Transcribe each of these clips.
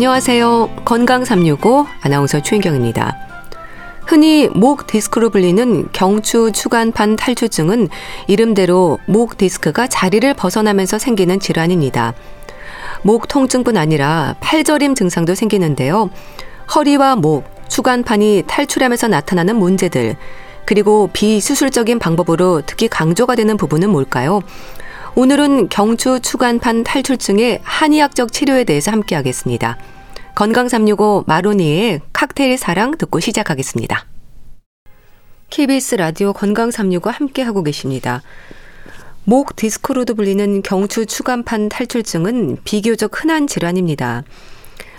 안녕하세요. 건강 365 아나운서 최인경입니다. 흔히 목 디스크로 불리는 경추 추간판 탈출증은 이름대로 목 디스크가 자리를 벗어나면서 생기는 질환입니다. 목 통증뿐 아니라 팔저림 증상도 생기는데요. 허리와 목, 추간판이 탈출하면서 나타나는 문제들, 그리고 비수술적인 방법으로 특히 강조가 되는 부분은 뭘까요? 오늘은 경추 추간판 탈출증의 한의학적 치료에 대해서 함께 하겠습니다. 건강 365 마로니의 칵테일 사랑 듣고 시작하겠습니다. KBS 라디오 건강 365 함께 하고 계십니다. 목 디스크로도 불리는 경추 추간판 탈출증은 비교적 흔한 질환입니다.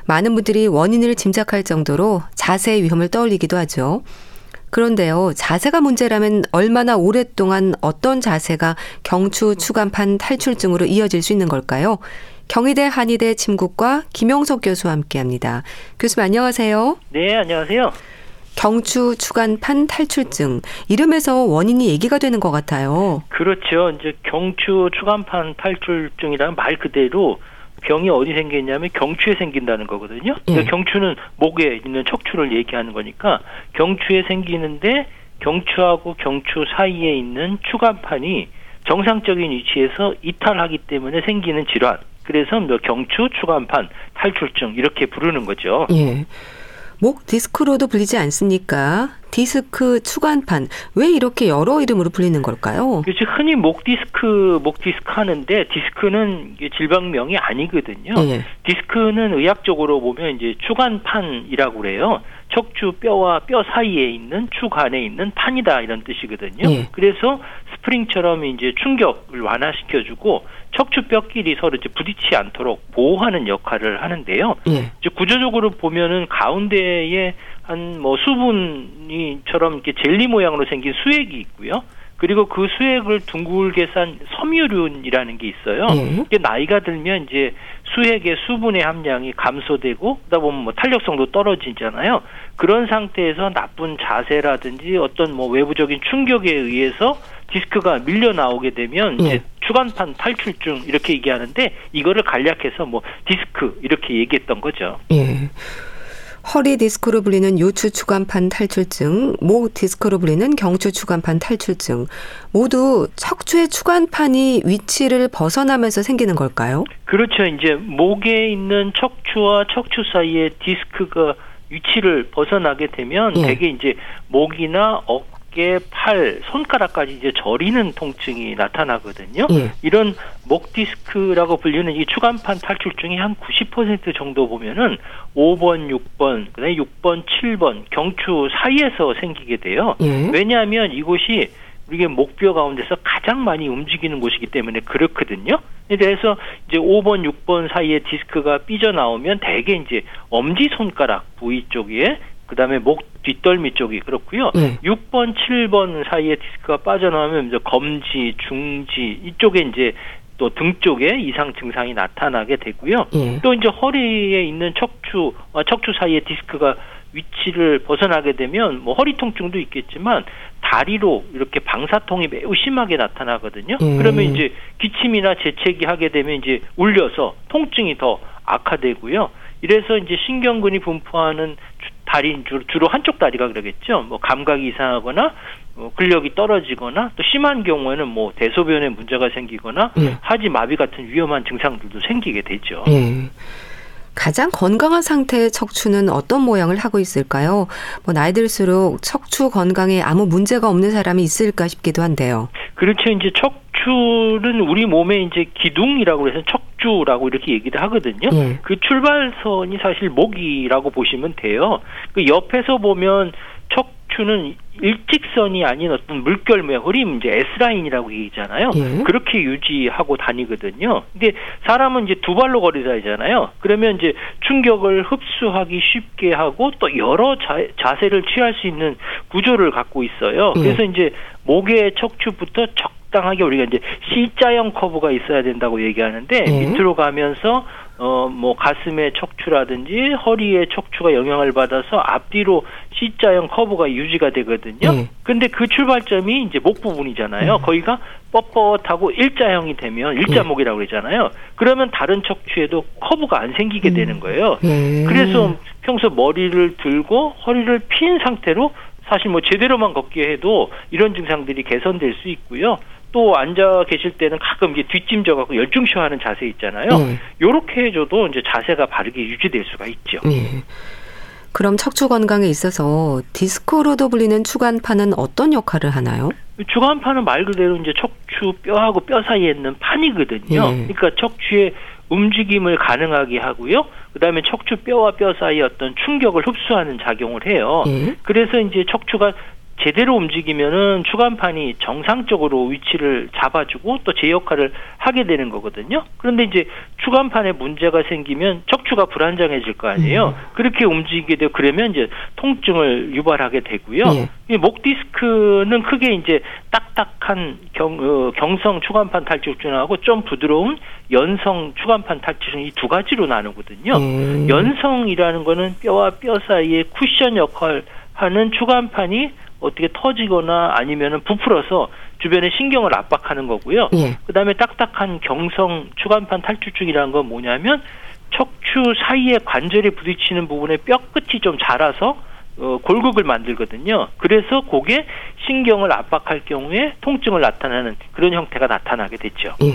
많은 분들이 원인을 짐작할 정도로 자세 위험을 떠올리기도 하죠. 그런데요, 자세가 문제라면 얼마나 오랫동안 어떤 자세가 경추 추간판 탈출증으로 이어질 수 있는 걸까요? 경희대 한의대 침구과 김용석 교수와 함께 합니다. 교수님 안녕하세요. 네, 안녕하세요. 경추 추간판 탈출증 이름에서 원인이 얘기가 되는 것 같아요. 그렇죠. 이제 경추 추간판 탈출증이라는 말 그대로 병이 어디 생기냐면 경추에 생긴다는 거거든요. 예. 그러니까 경추는 목에 있는 척추를 얘기하는 거니까 경추에 생기는데 경추하고 경추 사이에 있는 추간판이 정상적인 위치에서 이탈하기 때문에 생기는 질환. 그래서 뭐 경추 추간판 탈출증 이렇게 부르는 거죠. 예. 목 디스크로도 불리지 않습니까? 디스크 추간판 왜 이렇게 여러 이름으로 불리는 걸까요? 그렇죠. 흔히 목 디스크 목 디스크 하는데 디스크는 질병명이 아니거든요. 예. 디스크는 의학적으로 보면 이제 추간판이라고 그래요. 척추 뼈와 뼈 사이에 있는 축 안에 있는 판이다 이런 뜻이거든요. 예. 그래서 스프링처럼 이제 충격을 완화시켜주고 척추 뼈끼리 서로 이제 부딪히지 않도록 보호하는 역할을 하는데요. 예. 이제 구조적으로 보면은 가운데에 한 뭐 수분이처럼 이렇게 젤리 모양으로 생긴 수액이 있고요. 그리고 그 수액을 둥글게 싼 섬유륜이라는 게 있어요. 예. 이게 나이가 들면 이제 수핵의 수분의 함량이 감소되고 그러다 보면 뭐 탄력성도 떨어지잖아요. 그런 상태에서 나쁜 자세라든지 어떤 뭐 외부적인 충격에 의해서 디스크가 밀려 나오게 되면 예. 이제 추간판 탈출증 이렇게 얘기하는데 이거를 간략해서 뭐 디스크 이렇게 얘기했던 거죠. 예. 허리 디스크로 불리는 요추 추간판 탈출증, 목 디스크로 불리는 경추 추간판 탈출증 모두 척추의 추간판이 위치를 벗어나면서 생기는 걸까요? 그렇죠. 이제 목에 있는 척추와 척추 사이에 디스크가 위치를 벗어나게 되면 예. 대개 이제 목이나 어 어깨, 팔, 손가락까지 이제 저리는 통증이 나타나거든요. 예. 이런 목 디스크라고 불리는 이 추간판 탈출증이 한 90% 정도 보면은 5번, 6번, 그다음에 6번, 7번 경추 사이에서 생기게 돼요. 예. 왜냐하면 이곳이 우리의 목뼈 가운데서 가장 많이 움직이는 곳이기 때문에 그렇거든요. 그래서 이제 5번, 6번 사이에 디스크가 삐져 나오면 대개 이제 엄지 손가락 부위 쪽에 그다음에 목 뒷덜미 쪽이 그렇고요. 네. 6번, 7번 사이에 디스크가 빠져나오면 이제 검지, 중지 이쪽에 이제 또등 쪽에 이상 증상이 나타나게 되고요. 네. 또 이제 허리에 있는 척추, 와 척추 사이에 디스크가 위치를 벗어나게 되면 뭐 허리 통증도 있겠지만 다리로 이렇게 방사통이 매우 심하게 나타나거든요. 음. 그러면 이제 기침이나 재채기 하게 되면 이제 울려서 통증이 더 악화되고요. 이래서 이제 신경근이 분포하는 다리 주로 한쪽 다리가 그러겠죠. 뭐 감각이 이상하거나 뭐 근력이 떨어지거나 또 심한 경우에는 뭐 대소변에 문제가 생기거나 예. 하지 마비 같은 위험한 증상들도 생기게 되죠. 예. 가장 건강한 상태의 척추는 어떤 모양을 하고 있을까요? 뭐 나이 들수록 척추 건강에 아무 문제가 없는 사람이 있을까 싶기도 한데요. 그렇죠. 이제 척추는 우리 몸의 이제 기둥이라고 해서 척추라고 이렇게 얘기를 하거든요. 예. 그 출발선이 사실 목이라고 보시면 돼요. 그 옆에서 보면 척 추는 일직선이 아닌 어떤 물결 모양, 흐림 이제 S 라인이라고 얘기잖아요. 예. 그렇게 유지하고 다니거든요. 근데 사람은 이제 두 발로 걸어다니잖아요. 그러면 이제 충격을 흡수하기 쉽게 하고 또 여러 자, 자세를 취할 수 있는 구조를 갖고 있어요. 예. 그래서 이제 목의 척추부터 적당하게 우리가 이제 C자형 커브가 있어야 된다고 얘기하는데 예. 밑으로 가면서 어, 뭐, 가슴의 척추라든지 허리의 척추가 영향을 받아서 앞뒤로 C자형 커브가 유지가 되거든요. 네. 근데 그 출발점이 이제 목 부분이잖아요. 음. 거기가 뻣뻣하고 일자형이 되면 일자목이라고 그러잖아요. 그러면 다른 척추에도 커브가 안 생기게 음. 되는 거예요. 네. 그래서 평소 머리를 들고 허리를 핀 상태로 사실 뭐 제대로만 걷게 해도 이런 증상들이 개선될 수 있고요. 또 앉아 계실 때는 가끔 이게 뒷짐져 갖고 열중쇼하는 자세 있잖아요. 네. 요렇게 해줘도 이제 자세가 바르게 유지될 수가 있죠. 네. 그럼 척추 건강에 있어서 디스크로도 불리는 추간판은 어떤 역할을 하나요? 추간판은 말 그대로 이제 척추 뼈하고 뼈 사이에 있는 판이거든요. 네. 그러니까 척추의 움직임을 가능하게 하고요. 그다음에 척추 뼈와 뼈 사이 어떤 충격을 흡수하는 작용을 해요. 네. 그래서 이제 척추가 제대로 움직이면은 추간판이 정상적으로 위치를 잡아주고 또 제 역할을 하게 되는 거거든요. 그런데 이제 추간판에 문제가 생기면 척추가 불안정해질 거 아니에요. 음. 그렇게 움직이게 되고 그러면 이제 통증을 유발하게 되고요. 예. 목 디스크는 크게 이제 딱딱한 경, 어, 경성 추간판 탈출증하고 좀 부드러운 연성 추간판 탈출증 이 두 가지로 나누거든요. 음. 연성이라는 거는 뼈와 뼈 사이에 쿠션 역할 하는 추간판이 어떻게 터지거나 아니면은 부풀어서 주변에 신경을 압박하는 거고요. 예. 그다음에 딱딱한 경성 추간판 탈출증이라는 건 뭐냐면 척추 사이에 관절이 부딪히는 부분에 뼈 끝이 좀 자라서 어, 골극을 만들거든요. 그래서 그게 신경을 압박할 경우에 통증을 나타내는 그런 형태가 나타나게 됐죠. 예.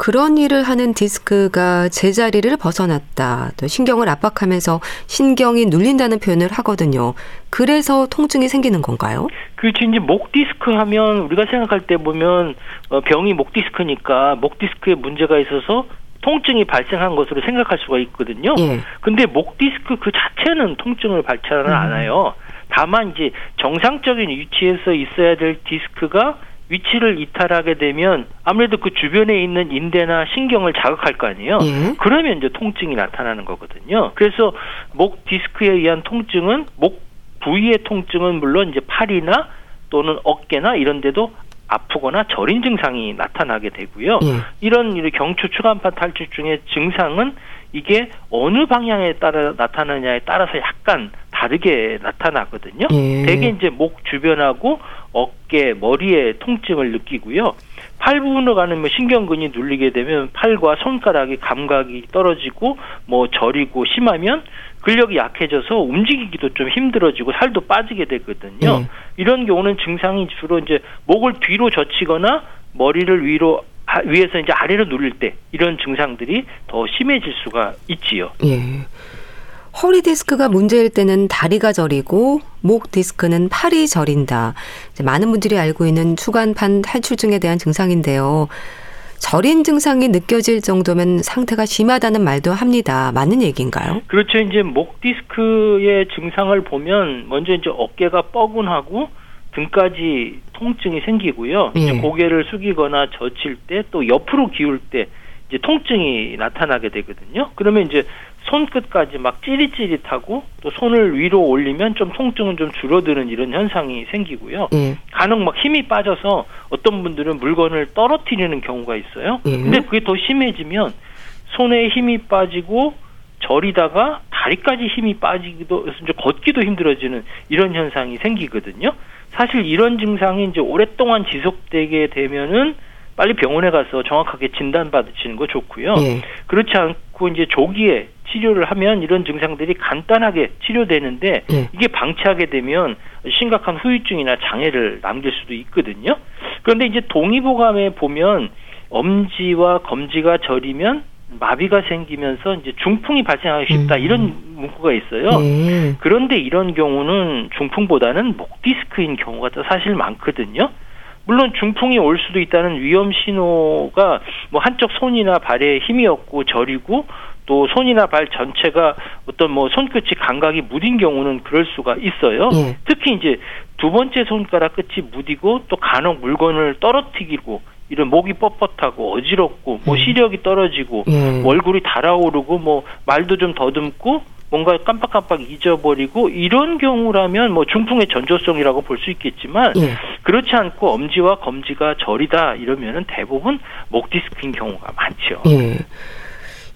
그런 일을 하는 디스크가 제자리를 벗어났다. 또 신경을 압박하면서 신경이 눌린다는 표현을 하거든요. 그래서 통증이 생기는 건가요? 그렇지 이제 목 디스크 하면 우리가 생각할 때 보면 어, 병이 목 디스크니까 목 디스크에 문제가 있어서 통증이 발생한 것으로 생각할 수가 있거든요. 예. 근데 목 디스크 그 자체는 통증을 발생하지는 음. 않아요. 다만 이제 정상적인 위치에서 있어야 될 디스크가 위치를 이탈하게 되면 아무래도 그 주변에 있는 인대나 신경을 자극할 거 아니에요. 예. 그러면 이제 통증이 나타나는 거거든요. 그래서 목 디스크에 의한 통증은 목 부위의 통증은 물론 이제 팔이나 또는 어깨나 이런 데도 아프거나 저린 증상이 나타나게 되고요. 예. 이런 경추 추간판 탈출증의 증상은 이게 어느 방향에 따라 나타나냐에 따라서 약간 다르게 나타나거든요. 예. 대개 이제 목 주변하고 어깨, 머리에 통증을 느끼고요. 팔 부분으로 가는 뭐 신경근이 눌리게 되면 팔과 손가락이 감각이 떨어지고 뭐 저리고 심하면 근력이 약해져서 움직이기도 좀 힘들어지고 살도 빠지게 되거든요. 네. 이런 경우는 증상이 주로 이제 목을 뒤로 젖히거나 머리를 위로 위에서 이제 아래로 눌릴 때 이런 증상들이 더 심해질 수가 있지요. 예. 허리 디스크가 문제일 때는 다리가 저리고 목 디스크는 팔이 저린다. 많은 분들이 알고 있는 추간판 탈출증에 대한 증상인데요. 저린 증상이 느껴질 정도면 상태가 심하다는 말도 합니다. 맞는 얘기인가요? 그렇죠. 이제 목 디스크의 증상을 보면 먼저 이제 어깨가 뻐근하고 등까지 통증이 생기고요. 예. 이제 고개를 숙이거나 젖힐 때 또 옆으로 기울 때 이제 통증이 나타나게 되거든요. 그러면 이제 손끝까지 막 찌릿찌릿하고 또 손을 위로 올리면 좀 통증은 좀 줄어드는 이런 현상이 생기고요. 예. 간혹 막 힘이 빠져서 어떤 분들은 물건을 떨어뜨리는 경우가 있어요. 예. 근데 그게 더 심해지면 손에 힘이 빠지고 저리다가 다리까지 힘이 빠지기도 이제 걷기도 힘들어지는 이런 현상이 생기거든요. 사실 이런 증상이 이제 오랫동안 지속되게 되면은 빨리 병원에 가서 정확하게 진단받으시는 거 좋고요. 예. 그렇지 않 고 이제 조기에 치료를 하면 이런 증상들이 간단하게 치료되는데 예. 이게 방치하게 되면 심각한 후유증이나 장애를 남길 수도 있거든요. 그런데 이제 동의보감에 보면 엄지와 검지가 저리면 마비가 생기면서 이제 중풍이 발생하기 쉽다 음. 이런 문구가 있어요. 네. 그런데 이런 경우는 중풍보다는 목 디스크인 경우가 더 사실 많거든요. 물론 중풍이 올 수도 있다는 위험 신호가 뭐 한쪽 손이나 발에 힘이 없고 저리고 또 손이나 발 전체가 어떤 뭐 손끝이 감각이 무딘 경우는 그럴 수가 있어요. 네. 특히 이제 두 번째 손가락 끝이 무디고 또 간혹 물건을 떨어뜨리고 이런 목이 뻣뻣하고 어지럽고 뭐 음. 시력이 떨어지고 음. 얼굴이 달아오르고 뭐 말도 좀 더듬고 뭔가 깜빡깜빡 잊어버리고 이런 경우라면 뭐 중풍의 전조성이라고 볼 수 있겠지만 예. 그렇지 않고 엄지와 검지가 저리다 이러면은 대부분 목 디스크인 경우가 많죠. 예.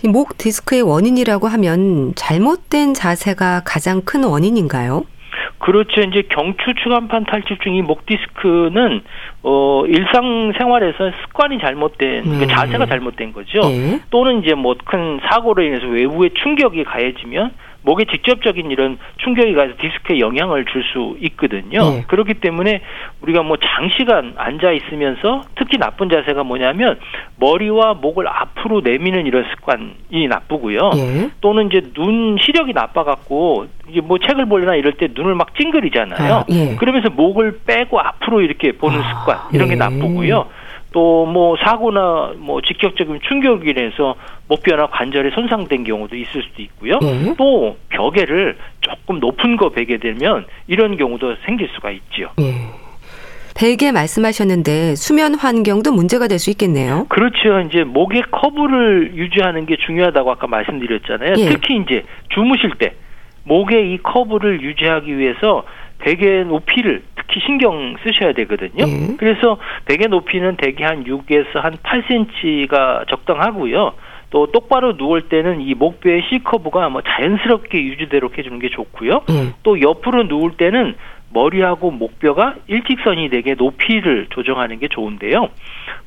목 디스크의 원인이라고 하면 잘못된 자세가 가장 큰 원인인가요? 그렇죠. 이제 경추 추간판 탈출증이 목 디스크는 어 일상 생활에서 습관이 잘못된 음. 자세가 잘못된 거죠. 네. 또는 이제 뭐 큰 사고로 인해서 외부의 충격이 가해지면 목에 직접적인 이런 충격이 가서 디스크에 영향을 줄 수 있거든요. 네. 그렇기 때문에 우리가 뭐 장시간 앉아 있으면서 특히 나쁜 자세가 뭐냐면 머리와 목을 앞으로 내미는 이런 습관이 나쁘고요. 네. 또는 이제 눈 시력이 나빠 갖고 이제 뭐 책을 보려나 이럴 때 눈을 막 찡그리잖아요. 아, 예. 그러면서 목을 빼고 앞으로 이렇게 보는 아, 습관 이런 게 예. 나쁘고요. 또 뭐 사고나 뭐 직격적인 충격이 인해서 목뼈나 관절에 손상된 경우도 있을 수도 있고요. 네. 또 벽에를 조금 높은 거 베게 되면 이런 경우도 생길 수가 있죠. 네. 베개 말씀하셨는데 수면 환경도 문제가 될 수 있겠네요. 그렇죠. 이제 목의 커브를 유지하는 게 중요하다고 아까 말씀드렸잖아요. 예. 특히 이제 주무실 때 목의 이 커브를 유지하기 위해서 베개 높이를 특히 신경 쓰셔야 되거든요. 네. 그래서 베개 높이는 대개 한 6에서 한 8cm가 적당하고요. 또 똑바로 누울 때는 이 목뼈의 C커브가 뭐 자연스럽게 유지되도록 해주는 게 좋고요. 네. 또 옆으로 누울 때는 머리하고 목뼈가 일직선이 되게 높이를 조정하는 게 좋은데요.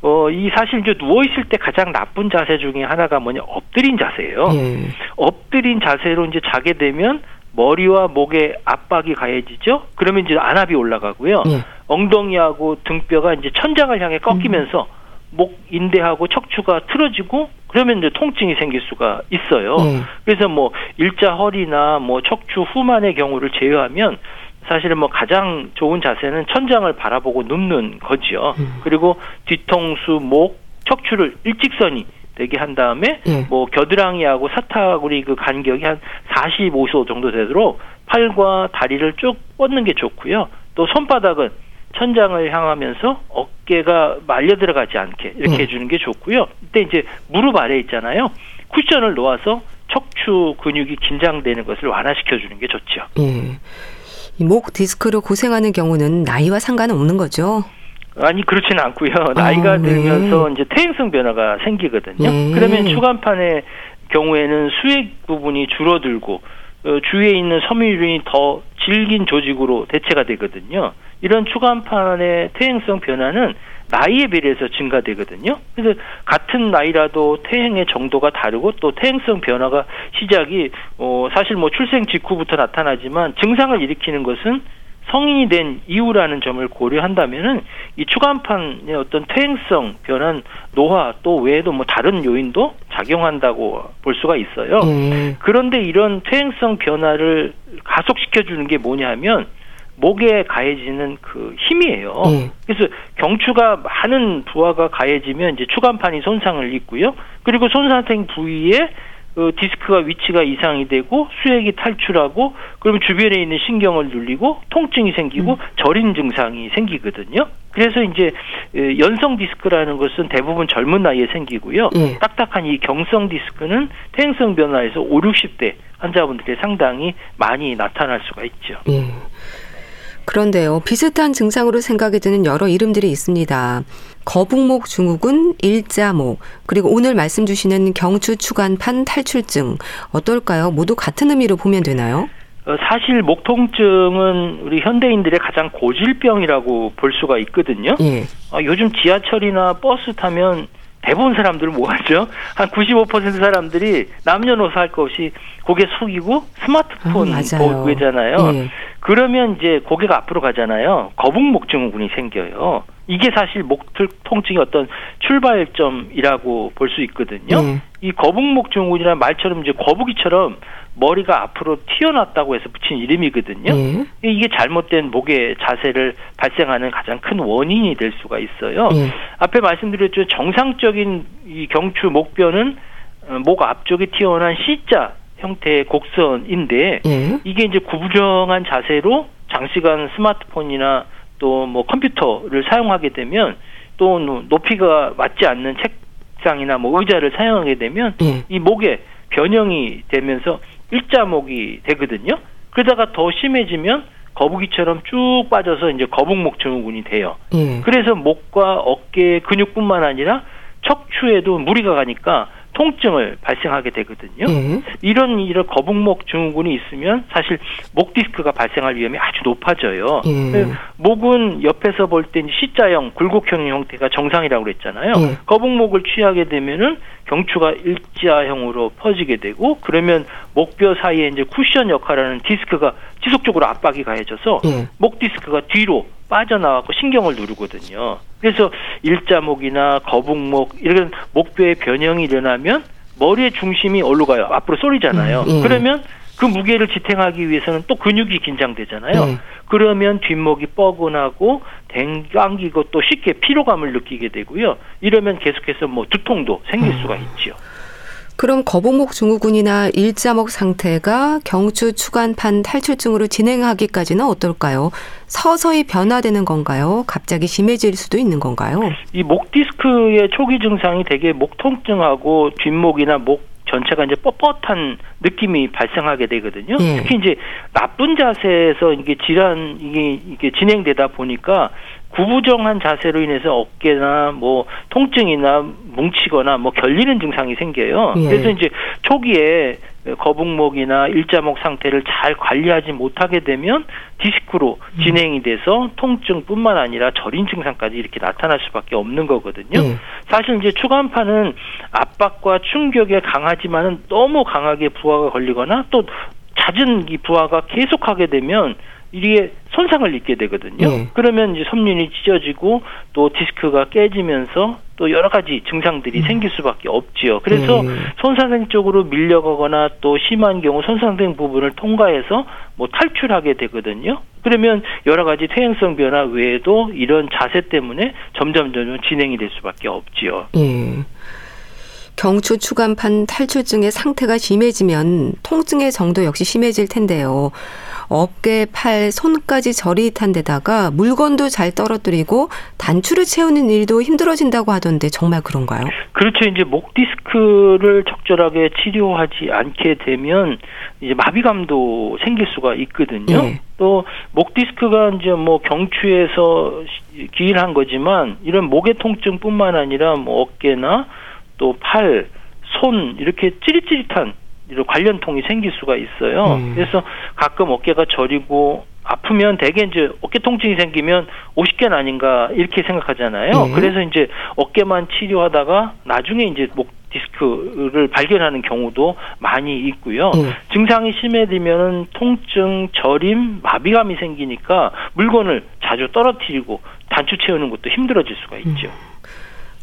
어, 이 사실 이제 누워 있을 때 가장 나쁜 자세 중에 하나가 뭐냐 엎드린 자세예요. 네. 엎드린 자세로 이제 자게 되면 머리와 목에 압박이 가해지죠. 그러면 이제 안압이 올라가고요. 예. 엉덩이하고 등뼈가 이제 천장을 향해 꺾이면서 음. 목 인대하고 척추가 틀어지고 그러면 이제 통증이 생길 수가 있어요. 예. 그래서 뭐 일자 허리나 뭐 척추 후만의 경우를 제외하면 사실은 뭐 가장 좋은 자세는 천장을 바라보고 눕는 거지요. 음. 그리고 뒤통수, 목, 척추를 일직선이 되게 한 다음에 예. 뭐 겨드랑이하고 사타구리 그 간격이 한 45도 정도 되도록 팔과 다리를 쭉 뻗는 게 좋고요. 또 손바닥은 천장을 향하면서 어깨가 말려 들어가지 않게 이렇게 예. 해주는 게 좋고요. 이때 이제 무릎 아래 있잖아요. 쿠션을 놓아서 척추 근육이 긴장되는 것을 완화시켜 주는 게 좋죠. 예. 목 디스크로 고생하는 경우는 나이와 상관은 없는 거죠? 아니 그렇지는 않고요. 나이가 아, 네. 들면서 이제 퇴행성 변화가 생기거든요. 네. 그러면 추간판의 경우에는 수액 부분이 줄어들고 어, 주위에 있는 섬유율이 더 질긴 조직으로 대체가 되거든요. 이런 추간판의 퇴행성 변화는 나이에 비례해서 증가되거든요. 그래서 같은 나이라도 퇴행의 정도가 다르고 또 퇴행성 변화가 시작이 어 사실 뭐 출생 직후부터 나타나지만 증상을 일으키는 것은 성인이 된 이후라는 점을 고려한다면은 이 추간판의 어떤 퇴행성 변환 노화 또 외에도 뭐 다른 요인도 작용한다고 볼 수가 있어요. 음. 그런데 이런 퇴행성 변화를 가속시켜 주는 게 뭐냐면 목에 가해지는 그 힘이에요. 음. 그래서 경추가 많은 부하가 가해지면 이제 추간판이 손상을 입고요. 그리고 손상된 부위에 그 디스크가 위치가 이상이 되고 수액이 탈출하고 그러면 주변에 있는 신경을 눌리고 통증이 생기고 음. 저린 증상이 생기거든요. 그래서 이제 연성 디스크라는 것은 대부분 젊은 나이에 생기고요. 예. 딱딱한 이 경성 디스크는 퇴행성 변화에서 5, 60대 환자분들에 상당히 많이 나타날 수가 있죠. 예. 그런데요, 비슷한 증상으로 생각이 드는 여러 이름들이 있습니다. 거북목 증후군, 일자목, 그리고 오늘 말씀 주시는 경추 추간판 탈출증 어떨까요? 모두 같은 의미로 보면 되나요? 어, 사실 목 통증은 우리 현대인들의 가장 고질병이라고 볼 수가 있거든요. 예. 어, 요즘 지하철이나 버스 타면 대부분 사람들은 뭐 하죠? 한 95% 사람들이 남녀노소 할 것 없이 고개 숙이고 스마트폰 아, 보고 잖아요 예. 그러면 이제 고개가 앞으로 가잖아요. 거북목 증후군이 생겨요. 이게 사실 목 통증의 어떤 출발점이라고 볼 수 있거든요. 네. 이 거북목 증후군이라는 말처럼 이제 거북이처럼 머리가 앞으로 튀어났다고 해서 붙인 이름이거든요. 네. 이게 잘못된 목의 자세를 발생하는 가장 큰 원인이 될 수가 있어요. 네. 앞에 말씀드렸죠. 정상적인 이 경추 목뼈는 어, 목 앞쪽에 튀어난 C자 형태의 곡선인데 예. 이게 이제 구부정한 자세로 장시간 스마트폰이나 또 뭐 컴퓨터를 사용하게 되면 또 높이가 맞지 않는 책상이나 뭐 의자를 사용하게 되면 예. 이 목에 변형이 되면서 일자목이 되거든요. 그러다가 더 심해지면 거북이처럼 쭉 빠져서 이제 거북목 증후군이 돼요. 예. 그래서 목과 어깨 근육뿐만 아니라 척추에도 무리가 가니까 통증을 발생하게 되거든요. 예. 이런 이런 거북목 증후군이 있으면 사실 목 디스크가 발생할 위험이 아주 높아져요. 예. 목은 옆에서 볼 때 C자형 굴곡형 형태가 정상이라고 그랬잖아요. 예. 거북목을 취하게 되면은 경추가 일자형으로 퍼지게 되고 그러면 목뼈 사이에 이제 쿠션 역할하는 디스크가 지속적으로 압박이 가해져서 예. 목 디스크가 뒤로 빠져나와고 신경을 누르거든요. 그래서 일자목이나 거북목 이런 목뼈의 변형이 일어나면 머리의 중심이 어디로 가요? 앞으로 쏠리잖아요. 음, 예. 그러면 그 무게를 지탱하기 위해서는 또 근육이 긴장되잖아요. 예. 그러면 뒷목이 뻐근하고 댕강기고 또 쉽게 피로감을 느끼게 되고요. 이러면 계속해서 뭐 두통도 생길 음. 수가 있지요. 그럼 거북목 증후군이나 일자목 상태가 경추 추간판 탈출증으로 진행하기까지는 어떨까요? 서서히 변화되는 건가요? 갑자기 심해질 수도 있는 건가요? 이 목 디스크의 초기 증상이 대개 목 통증하고 뒷목이나 목 전체가 이제 뻣뻣한 느낌이 발생하게 되거든요. 예. 특히 이제 나쁜 자세에서 이게 질환 이게 이게 진행되다 보니까 구부정한 자세로 인해서 어깨나 뭐 통증이나 뭉치거나 뭐 결리는 증상이 생겨요. 예. 그래서 이제 초기에 거북목이나 일자목 상태를 잘 관리하지 못하게 되면 디스크로 음. 진행이 돼서 통증뿐만 아니라 저린 증상까지 이렇게 나타날 수밖에 없는 거거든요. 네. 사실 이제 추간판은 압박과 충격에 강하지만은 너무 강하게 부하가 걸리거나 또 잦은 이 부하가 계속하게 되면 이게 손상을 입게 되거든요. 네. 그러면 이제 섬유이 찢어지고 또 디스크가 깨지면서 또 여러 가지 증상들이 음. 생길 수밖에 없지요. 그래서 네. 손상된 쪽으로 밀려가거나 또 심한 경우 손상된 부분을 통과해서 뭐 탈출하게 되거든요. 그러면 여러 가지 퇴행성 변화 외에도 이런 자세 때문에 점점 점점 진행이 될 수밖에 없지요. 네. 경추 추간판 탈출증의 상태가 심해지면 통증의 정도 역시 심해질 텐데요. 어깨, 팔, 손까지 저릿한 데다가 물건도 잘 떨어뜨리고 단추를 채우는 일도 힘들어진다고 하던데 정말 그런가요? 그렇죠. 이제 목 디스크를 적절하게 치료하지 않게 되면 이제 마비감도 생길 수가 있거든요. 네. 또목 디스크가 이제 뭐 경추에서 기인한 거지만 이런 목의 통증뿐만 아니라 뭐 어깨나 또 팔, 손 이렇게 찌릿찌릿한 관련통이 생길 수가 있어요. 음. 그래서 가끔 어깨가 저리고 아프면 대개 이제 어깨 통증이 생기면 오십견 아닌가 이렇게 생각하잖아요. 음. 그래서 이제 어깨만 치료하다가 나중에 이제 목 디스크를 발견하는 경우도 많이 있고요. 음. 증상이 심해지면 통증, 저림, 마비감이 생기니까 물건을 자주 떨어뜨리고 단추 채우는 것도 힘들어질 수가 있죠. 음.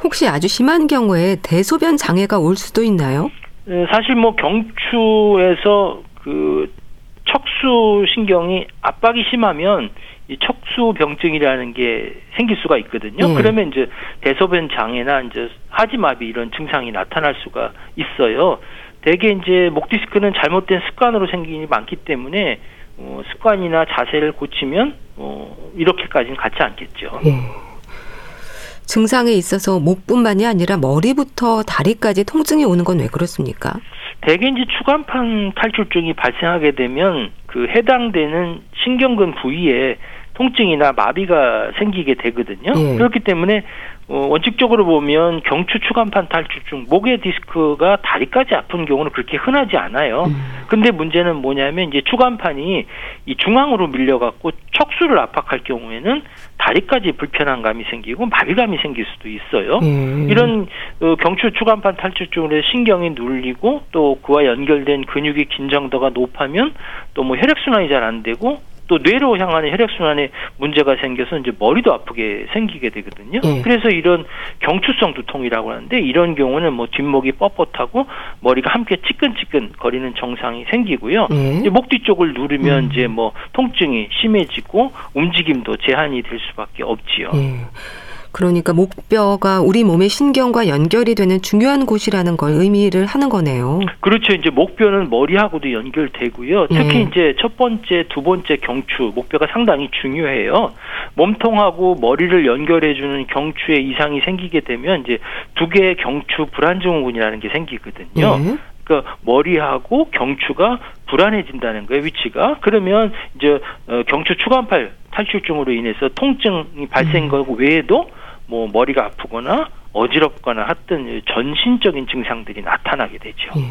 혹시 아주 심한 경우에 대소변 장애가 올 수도 있나요? 네, 사실 뭐 경추에서 그 척수 신경이 압박이 심하면 이 척수병증이라는 게 생길 수가 있거든요. 네. 그러면 이제 대소변 장애나 이제 하지마비 이런 증상이 나타날 수가 있어요. 대개 이제 목 디스크는 잘못된 습관으로 생긴 이 많기 때문에 어, 습관이나 자세를 고치면 어, 이렇게까지는 같지 않겠죠. 네. 증상에 있어서 목뿐만이 아니라 머리부터 다리까지 통증이 오는 건 왜 그렇습니까? 대개 이제 추간판 탈출증이 발생하게 되면 그 해당되는 신경근 부위에 통증이나 마비가 생기게 되거든요. 예. 그렇기 때문에 어, 원칙적으로 보면 경추 추간판 탈출증, 목의 디스크가 다리까지 아픈 경우는 그렇게 흔하지 않아요. 음. 근데 문제는 뭐냐면 이제 추간판이 이 중앙으로 밀려갖고 척수를 압박할 경우에는 다리까지 불편한 감이 생기고 마비감이 생길 수도 있어요. 음. 이런 어, 경추 추간판 탈출증으로 신경이 눌리고 또 그와 연결된 근육의 긴장도가 높으면 또 뭐 혈액순환이 잘 안 되고 또 뇌로 향하는 혈액순환에 문제가 생겨서 이제 머리도 아프게 생기게 되거든요. 네. 그래서 이런 경추성 두통이라고 하는데 이런 경우는 뭐 뒷목이 뻣뻣하고 머리가 함께 찌끈찌끈 거리는 정상이 생기고요. 네. 목 뒤쪽을 누르면 음. 이제 뭐 통증이 심해지고 움직임도 제한이 될 수밖에 없지요. 네. 그러니까 목뼈가 우리 몸의 신경과 연결이 되는 중요한 곳이라는 걸 의미를 하는 거네요. 그렇죠. 이제 목뼈는 머리하고도 연결되고요. 특히 예. 이제 첫 번째, 두 번째 경추, 목뼈가 상당히 중요해요. 몸통하고 머리를 연결해주는 경추에 이상이 생기게 되면 이제 두 개의 경추 불안증후군이라는 게 생기거든요. 예. 그러니까 머리하고 경추가 불안해진다는 거예요 위치가 그러면 이제 어, 경추 추간팔 탈출증으로 인해서 통증이 발생거고 음. 외에도 뭐 머리가 아프거나 어지럽거나 하여튼 전신적인 증상들이 나타나게 되죠. 예.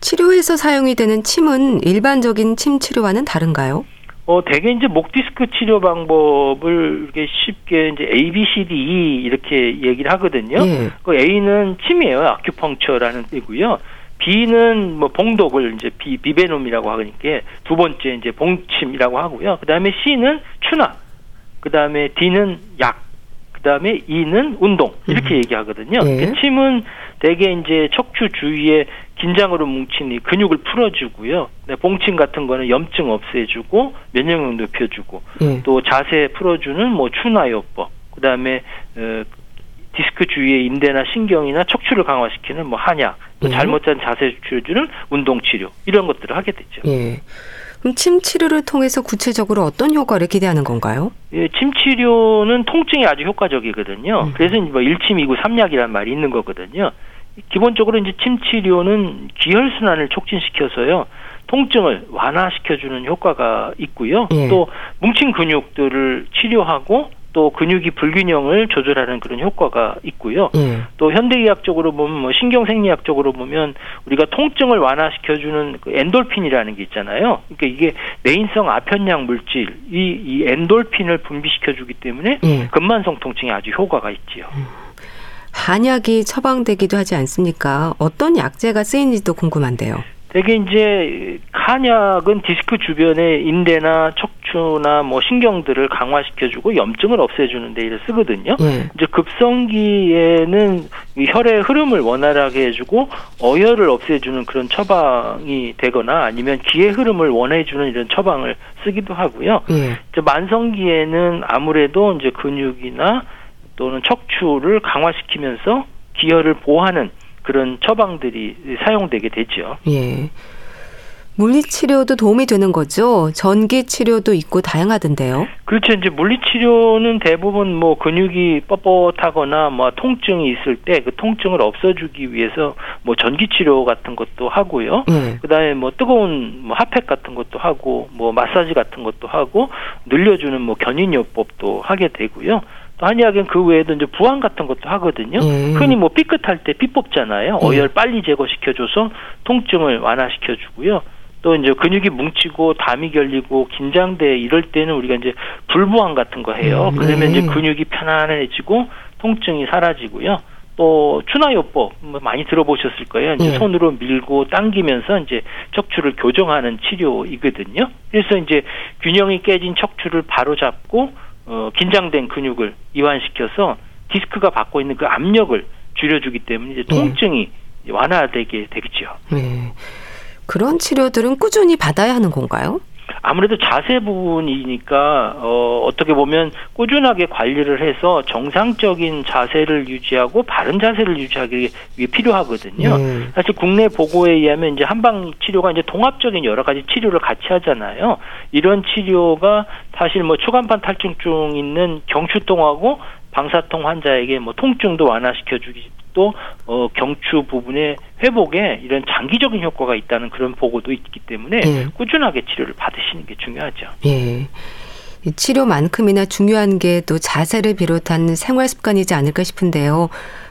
치료에서 사용이 되는 침은 일반적인 침 치료와는 다른가요? 어, 대개 이제 목 디스크 치료 방법을 이렇게 쉽게 이제 A, B, C, D, E 이렇게 얘기를 하거든요. 예. 그 A는 침이에요. 아큐펑처라는 뜻이고요. B는 뭐 봉독을 이제 비, 비베놈이라고 하니까 두 번째 이제 봉침이라고 하고요. 그 다음에 C는 추나, 그 다음에 D는 약, 그 다음에 E는 운동 이렇게 음. 얘기하거든요. 예. 그 침은 대개 이제 척추 주위에 긴장으로 뭉친 이 근육을 풀어주고요. 네, 봉침 같은 거는 염증 없애주고 면역력 높여주고 예. 또 자세 풀어주는 뭐 추나요법, 그 다음에 어, 디스크 주위의 인대나 신경이나 척추를 강화시키는 뭐 한약, 또 예. 잘못 잔 자세 줄여주는 운동 치료 이런 것들을 하게 되죠. 예. 그럼 침 치료를 통해서 구체적으로 어떤 효과를 기대하는 건가요? 예, 침 치료는 통증이 아주 효과적이거든요. 음. 그래서 뭐 일침이구 삼약이란 말이 있는 거거든요. 기본적으로 이제 침 치료는 기혈 순환을 촉진시켜서요. 통증을 완화시켜주는 효과가 있고요. 예. 또 뭉친 근육들을 치료하고 또 근육이 불균형을 조절하는 그런 효과가 있고요. 예. 또 현대의학적으로 보면 뭐 신경생리학적으로 보면 우리가 통증을 완화시켜주는 그 엔돌핀이라는 게 있잖아요. 그러니까 이게 내인성 아편양 물질 이, 이 엔돌핀을 분비시켜주기 때문에 예. 근만성 통증에 아주 효과가 있지요. 음. 한약이 처방되기도 하지 않습니까? 어떤 약재가 쓰이는지도 궁금한데요. 되게 이제 한약은 디스크 주변의 인대나 척추나 뭐 신경들을 강화시켜주고 염증을 없애주는 데 쓰거든요. 네. 이제 급성기에는 혈의 흐름을 원활하게 해주고 어혈을 없애주는 그런 처방이 되거나 아니면 기의 흐름을 원해주는 이런 처방을 쓰기도 하고요. 네. 이제 만성기에는 아무래도 이제 근육이나 또는 척추를 강화시키면서 기혈을 보호하는 그런 처방들이 사용되게 되죠. 예. 물리치료도 도움이 되는 거죠. 전기 치료도 있고 다양하던데요. 그렇죠. 이제 물리치료는 대부분 뭐 근육이 뻣뻣하거나 뭐 통증이 있을 때 그 통증을 없애주기 위해서 뭐 전기 치료 같은 것도 하고요. 네. 그다음에 뭐 뜨거운 뭐 핫팩 같은 것도 하고 뭐 마사지 같은 것도 하고 늘려주는 뭐 견인요법도 하게 되고요. 한의학은 그 외에도 이제 부항 같은 것도 하거든요. 음. 흔히 뭐 삐끗할 때 피 뽑잖아요. 음. 어혈 빨리 제거시켜줘서 통증을 완화시켜주고요. 또 이제 근육이 뭉치고 담이 결리고 긴장돼 이럴 때는 우리가 이제 불부항 같은 거 해요. 음. 그러면 이제 근육이 편안해지고 통증이 사라지고요. 또 추나요법 뭐 많이 들어보셨을 거예요. 이제 네. 손으로 밀고 당기면서 이제 척추를 교정하는 치료이거든요. 그래서 이제 균형이 깨진 척추를 바로 잡고 어, 긴장된 근육을 이완시켜서 디스크가 받고 있는 그 압력을 줄여주기 때문에 이제 네. 통증이 네. 완화되게 되겠죠. 네. 그런 치료들은 꾸준히 받아야 하는 건가요? 아무래도 자세 부분이니까 어, 어떻게 보면 꾸준하게 관리를 해서 정상적인 자세를 유지하고 바른 자세를 유지하기 위해 필요하거든요. 네. 사실 국내 보고에 의하면 이제 한방 치료가 이제 통합적인 여러 가지 치료를 같이 하잖아요. 이런 치료가 사실 뭐 초간판 탈증증 있는 경추통하고 방사통 환자에게 뭐 통증도 완화시켜 주기 또 어, 경추 부분의 회복에 이런 장기적인 효과가 있다는 그런 보고도 있기 때문에 예. 꾸준하게 치료를 받으시는 게 중요하죠. 예. 치료만큼이나 중요한 게 또 자세를 비롯한 생활 습관이지 않을까 싶은데요.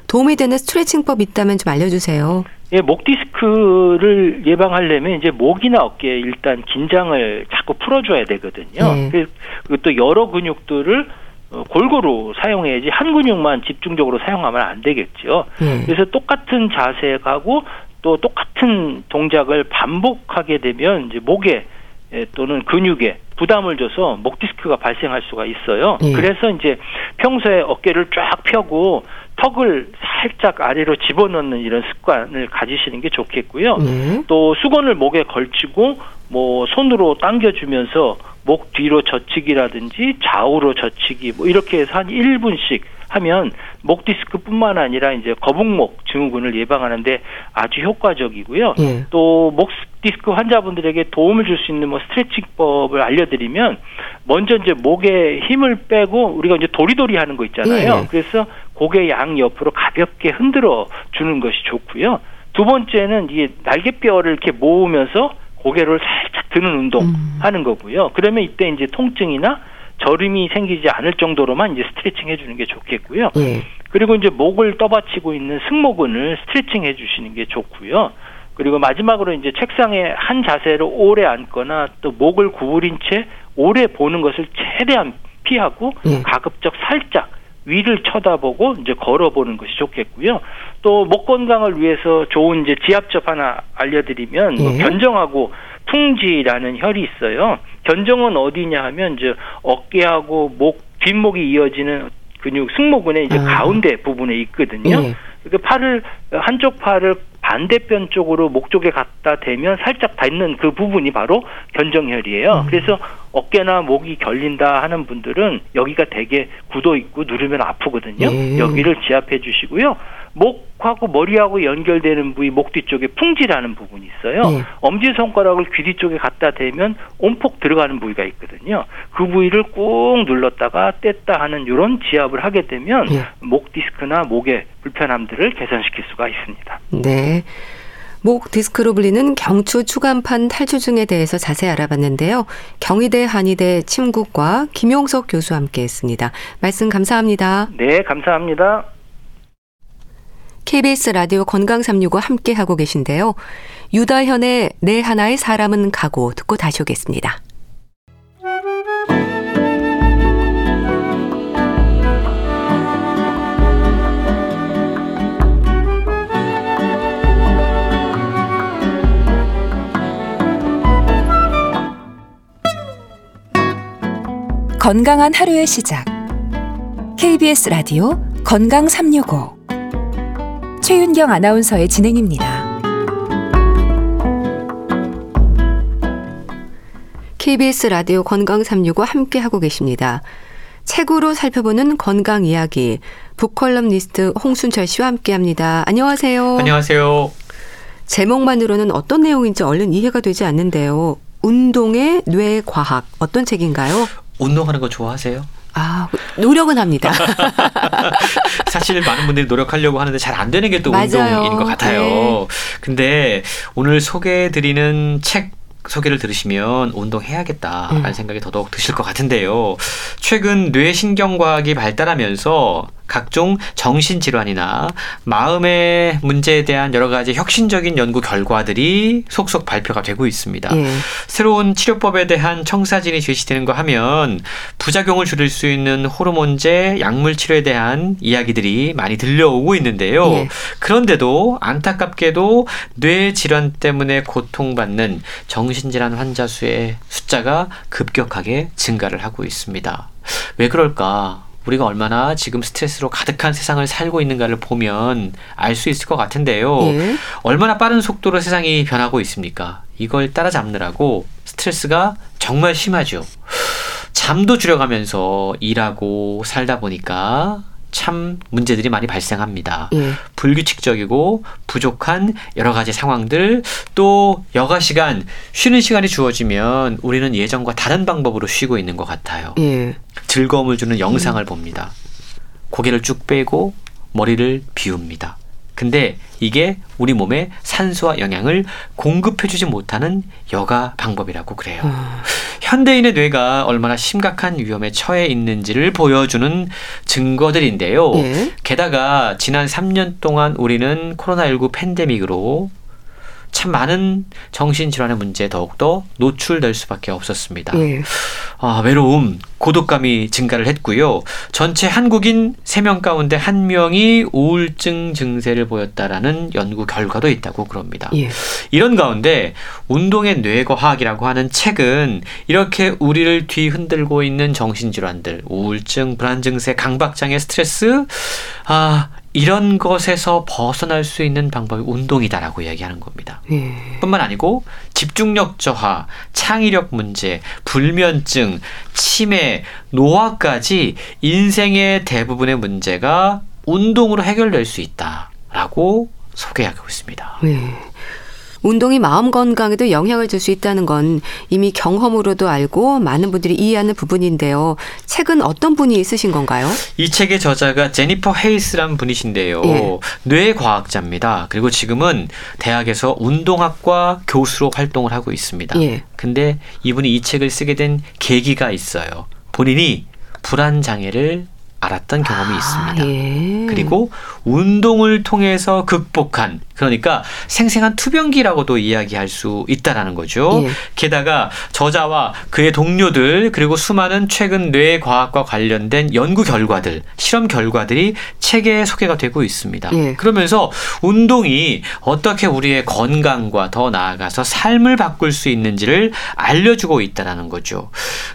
도움이 되는 스트레칭법 있다면 좀 알려주세요. 예, 목 디스크를 예방하려면 이제 목이나 어깨에 일단 긴장을 자꾸 풀어줘야 되거든요. 예. 그또 여러 근육들을 어, 골고루 사용해야지 한 근육만 집중적으로 사용하면 안 되겠죠. 네. 그래서 똑같은 자세가고 또 똑같은 동작을 반복하게 되면 이제 목에 또는 근육에 부담을 줘서 목 디스크가 발생할 수가 있어요. 네. 그래서 이제 평소에 어깨를 쫙 펴고 턱을 살짝 아래로 집어넣는 이런 습관을 가지시는 게 좋겠고요. 네. 또 수건을 목에 걸치고 뭐 손으로 당겨주면서 목 뒤로 젖히기라든지 좌우로 젖히기 뭐 이렇게 해서 한 1분씩 하면 목 디스크뿐만 아니라 이제 거북목 증후군을 예방하는데 아주 효과적이고요. 예. 또목 디스크 환자분들에게 도움을 줄 수 있는 뭐 스트레칭법을 알려드리면 먼저 이제 목에 힘을 빼고 우리가 이제 도리도리 하는 거 있잖아요. 예. 그래서 고개 양 옆으로 가볍게 흔들어 주는 것이 좋고요. 두 번째는 이게 날개뼈를 이렇게 모으면서 고개를 살짝 드는 운동 음. 하는 거고요. 그러면 이때 이제 통증이나 저림이 생기지 않을 정도로만 이제 스트레칭 해주는 게 좋겠고요. 예. 그리고 이제 목을 떠받치고 있는 승모근을 스트레칭 해주시는 게 좋고요. 그리고 마지막으로 이제 책상에 한 자세로 오래 앉거나 또 목을 구부린 채 오래 보는 것을 최대한 피하고 예. 가급적 살짝 위를 쳐다보고 이제 걸어보는 것이 좋겠고요. 또 목 건강을 위해서 좋은 이제 지압접 하나 알려드리면 뭐 예. 뭐 견정하고 풍지라는 혈이 있어요. 견정은 어디냐 하면 이제 어깨하고 목 뒷목이 이어지는 근육 승모근의 이제 아. 가운데 부분에 있거든요. 예. 그 팔을 한쪽 팔을 반대편 쪽으로 목 쪽에 갖다 대면 살짝 닿는 그 부분이 바로 견정혈이에요. 음. 그래서 어깨나 목이 결린다 하는 분들은 여기가 되게 굳어 있고 누르면 아프거든요. 예. 여기를 지압해 주시고요. 목하고 머리하고 연결되는 부위 목 뒤쪽에 풍지라는 부분이 있어요. 네. 엄지 손가락을 귀 뒤쪽에 갖다 대면 온폭 들어가는 부위가 있거든요. 그 부위를 꾹 눌렀다가 뗐다 하는 이런 지압을 하게 되면 네. 목 디스크나 목의 불편함들을 개선시킬 수가 있습니다. 네. 목 디스크로 불리는 경추 추간판 탈출증에 대해서 자세히 알아봤는데요. 경희대 한의대 침국과 김용석 교수와 함께했습니다. 말씀 감사합니다. 네, 감사합니다. KBS 라디오 건강 365 함께 하고 계신데요. 유다현의 내 하나의 사람은 가고 듣고 다시 오겠습니다. 건강한 하루의 시작. KBS 라디오 건강 365 최윤경 아나운서의 진행입니다. KBS 라디오 건강 365 함께 하고 계십니다. 책으로 살펴보는 건강 이야기 북컬럼니스트 홍순철 씨와 함께 합니다. 안녕하세요. 안녕하세요. 제목만으로는 어떤 내용인지 얼른 이해가 되지 않는데요. 운동의 뇌 과학 어떤 책인가요? 운동하는 거 좋아하세요? 아, 노력은 합니다. 사실 많은 분들이 노력하려고 하는데 잘 안 되는 게 또 운동인 것 같아요. 네. 근데 오늘 소개해 드리는 책 소개를 들으시면 운동해야겠다라는 음. 생각이 더더욱 드실 것 같은데요. 최근 뇌신경과학이 발달하면서 각종 정신질환이나 마음의 문제에 대한 여러 가지 혁신적인 연구 결과들이 속속 발표가 되고 있습니다. 예. 새로운 치료법에 대한 청사진이 제시되는 거 하면 부작용을 줄일 수 있는 호르몬제 약물 치료에 대한 이야기들이 많이 들려오고 있는데요. 예. 그런데도 안타깝게도 뇌 질환 때문에 고통받는 정신질환 환자 수의 숫자가 급격하게 증가를 하고 있습니다. 왜 그럴까? 우리가 얼마나 지금 스트레스로 가득한 세상을 살고 있는가를 보면 알 수 있을 것 같은데요. 예. 얼마나 빠른 속도로 세상이 변하고 있습니까? 이걸 따라잡느라고 스트레스가 정말 심하죠. 잠도 줄여가면서 일하고 살다 보니까 참 문제들이 많이 발생합니다. 예. 불규칙적이고 부족한 여러 가지 상황들 또 여가 시간 쉬는 시간이 주어지면 우리는 예전과 다른 방법으로 쉬고 있는 것 같아요. 예. 즐거움을 주는 영상을 음. 봅니다. 고개를 쭉 빼고 머리를 비웁니다. 근데 이게 우리 몸에 산소와 영양을 공급해주지 못하는 여가 방법이라고 그래요. 음. 현대인의 뇌가 얼마나 심각한 위험에 처해 있는지를 보여주는 증거들인데요. 예. 게다가 지난 3년 동안 우리는 코로나19 팬데믹으로 참 많은 정신질환의 문제에 더욱더 노출될 수밖에 없었습니다. 예. 아, 외로움, 고독감이 증가를 했고요. 전체 한국인 3명 가운데 1명이 우울증 증세를 보였다라는 연구 결과도 있다고 그럽니다. 예. 이런 가운데 운동의 뇌과학이라고 하는 책은 이렇게 우리를 뒤흔들고 있는 정신질환들, 우울증, 불안 증세, 강박장애, 스트레스, 아, 이런 것에서 벗어날 수 있는 방법이 운동이다라고 이야기하는 겁니다. 예. 뿐만 아니고 집중력 저하, 창의력 문제, 불면증, 치매, 노화까지 인생의 대부분의 문제가 운동으로 해결될 수 있다라고 소개하고 있습니다. 예. 운동이 마음 건강에도 영향을 줄 수 있다는 건 이미 경험으로도 알고 많은 분들이 이해하는 부분인데요. 책은 어떤 분이 쓰신 건가요? 이 책의 저자가 제니퍼 헤이스란 분이신데요. 예. 뇌과학자입니다. 그리고 지금은 대학에서 운동학과 교수로 활동을 하고 있습니다. 예. 근데 이분이 이 책을 쓰게 된 계기가 있어요. 본인이 불안 장애를 알았던 경험이 아, 있습니다. 예. 그리고 운동을 통해서 극복한 그러니까 생생한 투병기라고도 이야기할 수 있다라는 거죠. 예. 게다가 저자와 그의 동료들 그리고 수많은 최근 뇌 과학과 관련된 연구 결과들, 실험 결과들이 책에 소개가 되고 있습니다. 예. 그러면서 운동이 어떻게 우리의 건강과 더 나아가서 삶을 바꿀 수 있는지를 알려주고 있다라는 거죠.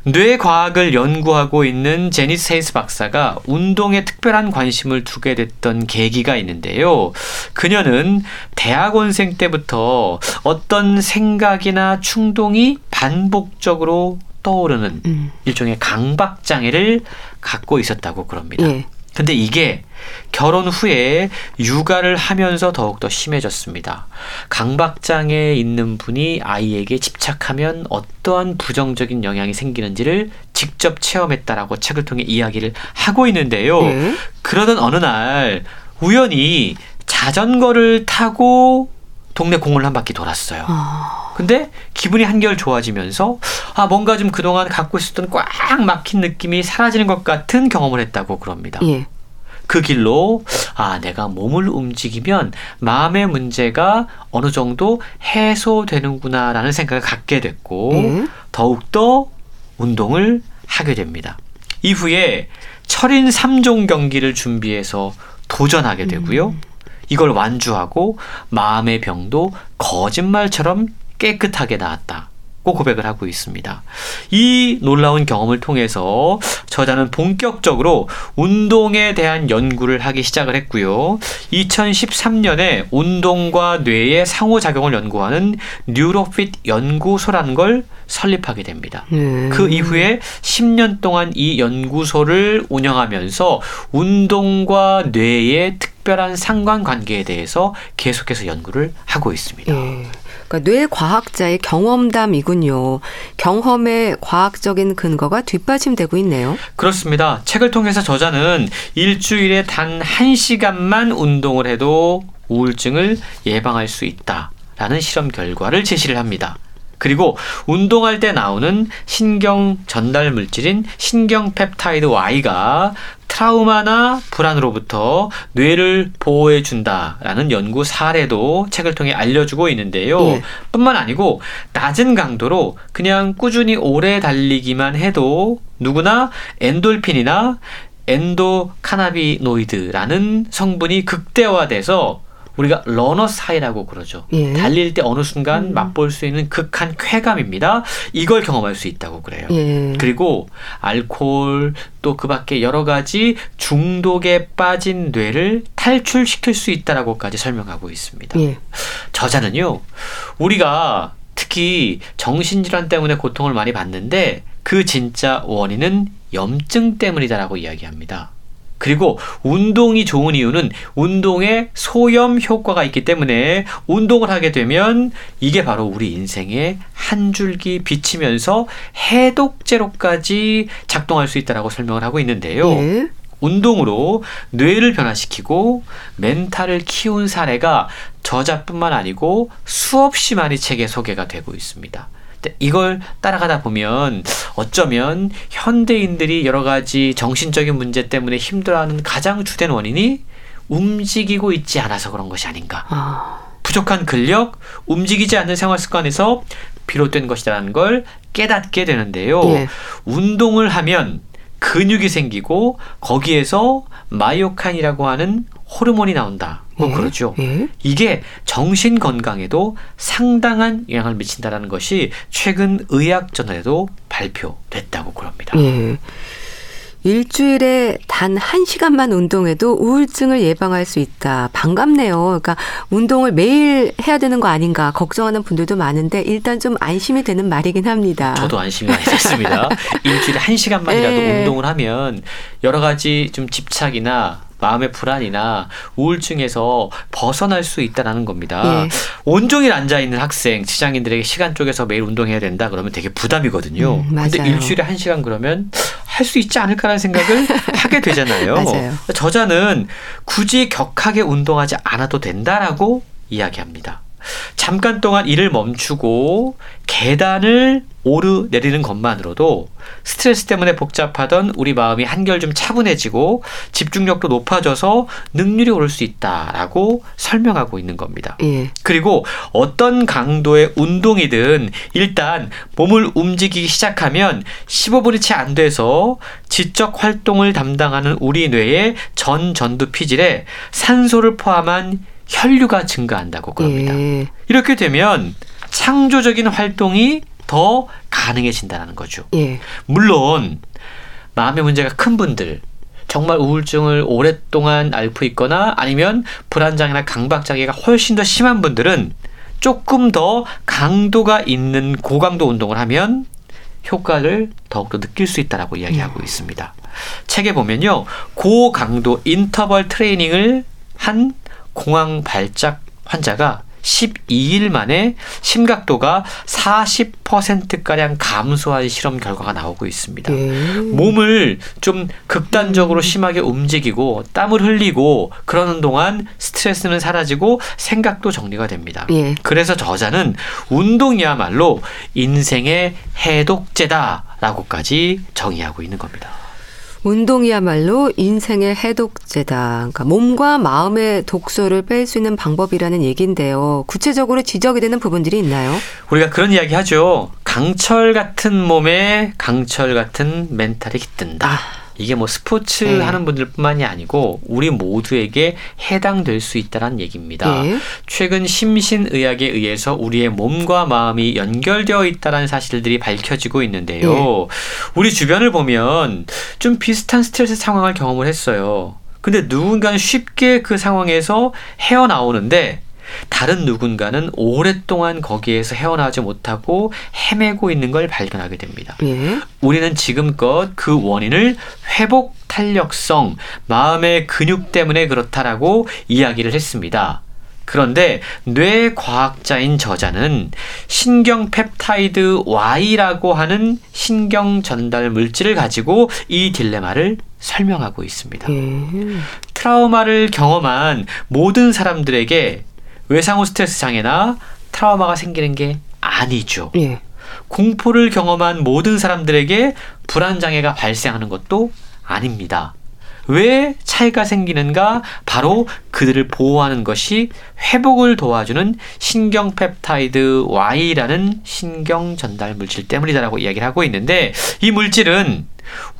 뇌 과학을 연구하고 있는 제니스 헤이스 박사가 운동에 특별한 관심을 두게 됐던 계기가 있는데요. 그녀는 대학원생 때부터 어떤 생각이나 충동이 반복적으로 떠오르는 음. 일종의 강박 장애를 갖고 있었다고 그럽니다. 예. 근데 이게 결혼 후에 육아를 하면서 더욱더 심해졌습니다. 강박장애에 있는 분이 아이에게 집착하면 어떠한 부정적인 영향이 생기는지를 직접 체험했다라고 책을 통해 이야기를 하고 있는데요. 네. 그러던 어느 날 우연히 자전거를 타고 동네 공원을 한 바퀴 돌았어요. 아... 근데 기분이 한결 좋아지면서 아 뭔가 좀 그동안 갖고 있었던 꽉 막힌 느낌이 사라지는 것 같은 경험을 했다고 그럽니다. 예. 그 길로 아 내가 몸을 움직이면 마음의 문제가 어느 정도 해소되는구나라는 생각을 갖게 됐고 음. 더욱더 운동을 하게 됩니다. 이후에 철인 3종 경기를 준비해서 도전하게 되고요. 음. 이걸 완주하고 마음의 병도 거짓말처럼 깨끗하게 나았다. 고 고백을 하고 있습니다. 이 놀라운 경험을 통해서 저자는 본격적으로 운동에 대한 연구를 하기 시작을 했고요. 2013년에 운동과 뇌의 상호작용을 연구하는 뉴로핏 연구소라는 걸 설립하게 됩니다. 음. 그 이후에 10년 동안 이 연구소를 운영하면서 운동과 뇌의 특별한 상관관계에 대해서 계속해서 연구를 하고 있습니다. 예. 그러니까 뇌 과학자의 경험담이군요. 경험의 과학적인 근거가 뒷받침되고 있네요. 그렇습니다. 책을 통해서 저자는 일주일에 단 1시간만 운동을 해도 우울증을 예방할 수 있다 라는 실험 결과를 제시를 합니다. 그리고 운동할 때 나오는 신경 전달 물질인 신경 펩타이드 Y가 트라우마나 불안으로부터 뇌를 보호해 준다라는 연구 사례도 책을 통해 알려주고 있는데요. 예. 뿐만 아니고 낮은 강도로 그냥 꾸준히 오래 달리기만 해도 누구나 엔돌핀이나 endocannabinoid라는 성분이 극대화돼서 우리가 runner's high라고 그러죠. 예. 달릴 때 어느 순간 음. 맛볼 수 있는 극한 쾌감입니다. 이걸 경험할 수 있다고 그래요. 예. 그리고 알코올 또 그 밖에 여러 가지 중독에 빠진 뇌를 탈출시킬 수 있다라고까지 설명하고 있습니다. 예. 저자는요. 우리가 특히 정신질환 때문에 고통을 많이 받는데 그 진짜 원인은 염증 때문이다라고 이야기합니다. 그리고 운동이 좋은 이유는 운동에 소염 효과가 있기 때문에 운동을 하게 되면 이게 바로 우리 인생의 한 줄기 비치면서 해독제로까지 작동할 수 있다라고 설명을 하고 있는데요. 네. 운동으로 뇌를 변화시키고 멘탈을 키운 사례가 저자뿐만 아니고 수없이 많이 책에 소개가 되고 있습니다. 이걸 따라가다 보면 어쩌면 현대인들이 여러 가지 정신적인 문제 때문에 힘들어하는 가장 주된 원인이 움직이고 있지 않아서 그런 것이 아닌가. 아. 부족한 근력, 움직이지 않는 생활 습관에서 비롯된 것이라는 걸 깨닫게 되는데요. 예. 운동을 하면 근육이 생기고 거기에서 마이오칸이라고 하는 호르몬이 나온다. 뭐 예? 그러죠. 예? 이게 정신 건강에도 상당한 영향을 미친다라는 것이 최근 의학 전에도 발표됐다고 그럽니다. 예. 일주일에 단 한시간만 운동해도 우울증을 예방할 수 있다. 반갑네요. 그러니까 운동을 매일 해야 되는 거 아닌가 걱정하는 분들도 많은데 일단 좀 안심이 되는 말이긴 합니다. 저도 안심이 많이 됐습니다. 일주일에 한시간만이라도 네. 운동을 하면 여러 가지 좀 집착이나 마음의 불안이나 우울증에서 벗어날 수 있다라는 겁니다. 예. 온종일 앉아 있는 학생, 지장인들에게 시간 쪼개서 매일 운동해야 된다 그러면 되게 부담이거든요. 음, 근데 일주일에 한 시간 그러면 할 수 있지 않을까라는 생각을 하게 되잖아요. 저자는 굳이 격하게 운동하지 않아도 된다라고 이야기합니다. 잠깐 동안 일을 멈추고 계단을 오르 내리는 것만으로도 스트레스 때문에 복잡하던 우리 마음이 한결 좀 차분해지고 집중력도 높아져서 능률이 오를 수 있다라고 설명하고 있는 겁니다. 예. 그리고 어떤 강도의 운동이든 일단 몸을 움직이기 시작하면 15분이 채 안 돼서 지적 활동을 담당하는 우리 뇌의 전 전두 피질에 산소를 포함한 혈류가 증가한다고 그럽니다. 예. 이렇게 되면 창조적인 활동이 더 가능해진다는 거죠. 예. 물론 마음의 문제가 큰 분들 정말 우울증을 오랫동안 앓고 있거나 아니면 불안장애나 강박장애가 훨씬 더 심한 분들은 조금 더 강도가 있는 고강도 운동을 하면 효과를 더욱더 느낄 수 있다라고 이야기하고 음. 있습니다. 책에 보면요. 고강도 인터벌 트레이닝을 한 공황 발작 환자가 12일 만에 심각도가 40%가량 감소한 실험 결과가 나오고 있습니다. 예. 몸을 좀 극단적으로 심하게 움직이고 땀을 흘리고 그러는 동안 스트레스는 사라지고 생각도 정리가 됩니다. 예. 그래서 저자는 운동이야말로 인생의 해독제다라고까지 정의하고 있는 겁니다. 운동이야말로 인생의 해독제다. 그러니까 몸과 마음의 독소를 뺄 수 있는 방법이라는 얘기인데요. 구체적으로 지적이 되는 부분들이 있나요? 우리가 그런 이야기 하죠. 강철 같은 몸에 강철 같은 멘탈이 깃든다. 아. 이게 뭐 스포츠 네. 하는 분들뿐만이 아니고 우리 모두에게 해당될 수 있다는 얘기입니다. 네. 최근 심신의학에 의해서 우리의 몸과 마음이 연결되어 있다는 사실들이 밝혀지고 있는데요. 네. 우리 주변을 보면 좀 비슷한 스트레스 상황을 경험을 했어요. 근데 누군가는 쉽게 그 상황에서 헤어나오는데 다른 누군가는 오랫동안 거기에서 헤어나지 못하고 헤매고 있는 걸 발견하게 됩니다. 예. 우리는 지금껏 그 원인을 회복 탄력성, 마음의 근육 때문에 그렇다라고 이야기를 했습니다. 그런데 뇌 과학자인 저자는 신경 펩타이드 Y라고 하는 신경 전달 물질을 가지고 이 딜레마를 설명하고 있습니다. 예. 트라우마를 경험한 모든 사람들에게 외상후 스트레스 장애나 트라우마가 생기는 게 아니죠. 예. 공포를 경험한 모든 사람들에게 불안 장애가 발생하는 것도 아닙니다. 왜 차이가 생기는가? 바로 그들을 보호하는 것이 회복을 도와주는 신경 펩타이드 Y라는 신경 전달 물질 때문이다라고 이야기를 하고 있는데 이 물질은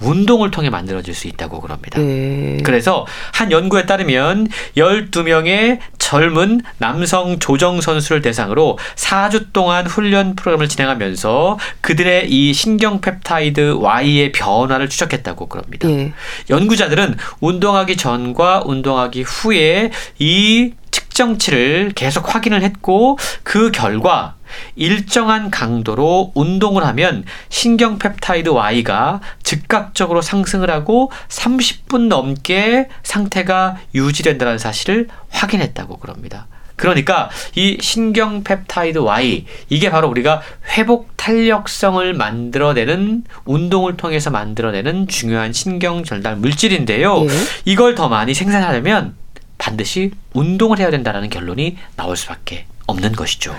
운동을 통해 만들어질 수 있다고 그럽니다. 네. 그래서 한 연구에 따르면 12명의 젊은 남성 조정 선수를 대상으로 4주 동안 훈련 프로그램을 진행하면서 그들의 이 신경 펩타이드 Y의 변화를 추적했다고 그럽니다. 네. 연구자들은 운동하기 전과 운동하기 후에 이 측정치를 계속 확인을 했고 그 결과 일정한 강도로 운동을 하면 신경 펩타이드 Y가 즉각적으로 상승을 하고 30분 넘게 상태가 유지된다는 사실을 확인했다고 그럽니다. 그러니까 이 신경 펩타이드 Y 이게 바로 우리가 회복 탄력성을 만들어내는 운동을 통해서 만들어내는 중요한 신경 전달 물질인데요. 예. 이걸 더 많이 생산하려면 반드시 운동을 해야 된다는 결론이 나올 수밖에 없는 것이죠.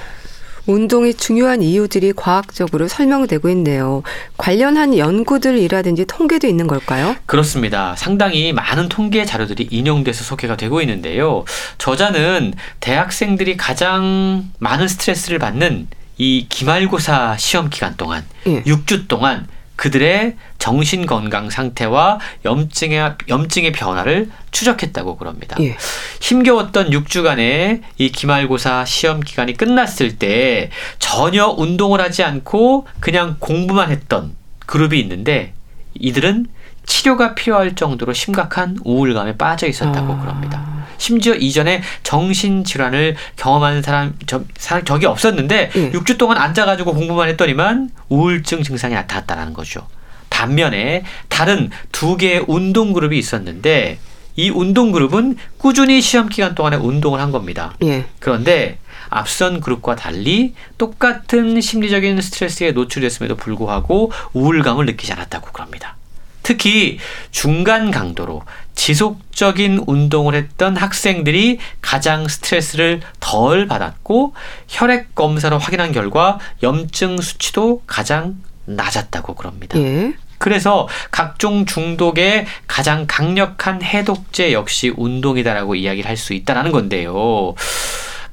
운동이 중요한 이유들이 과학적으로 설명되고 있네요. 관련한 연구들이라든지 통계도 있는 걸까요? 그렇습니다. 상당히 많은 통계 자료들이 인용돼서 소개가 되고 있는데요. 저자는 대학생들이 가장 많은 스트레스를 받는 이 기말고사 시험 기간 동안 예. 6주 동안 그들의 정신 건강 상태와 염증의 염증의 변화를 추적했다고 그럽니다. 예. 힘겨웠던 6주간의 이 기말고사 시험 기간이 끝났을 때 전혀 운동을 하지 않고 그냥 공부만 했던 그룹이 있는데 이들은 치료가 필요할 정도로 심각한 우울감에 빠져 있었다고 아. 그럽니다. 심지어 이전에 정신 질환을 경험하는 사람, 저, 사람 적이 없었는데 예. 6주 동안 앉아가지고 공부만 했더니만 우울증 증상이 나타났다는 거죠. 반면에 다른 두 개의 운동 그룹이 있었는데 이 운동 그룹은 꾸준히 시험 기간 동안에 운동을 한 겁니다. 예. 그런데 앞선 그룹과 달리 똑같은 심리적인 스트레스에 노출됐음에도 불구하고 우울감을 느끼지 않았다고 그럽니다. 특히 중간 강도로 지속적인 운동을 했던 학생들이 가장 스트레스를 덜 받았고 혈액 검사로 확인한 결과 염증 수치도 가장 낮았다고 그럽니다. 예. 그래서 각종 중독의 가장 강력한 해독제 역시 운동이다라고 이야기를 할 수 있다라는 건데요.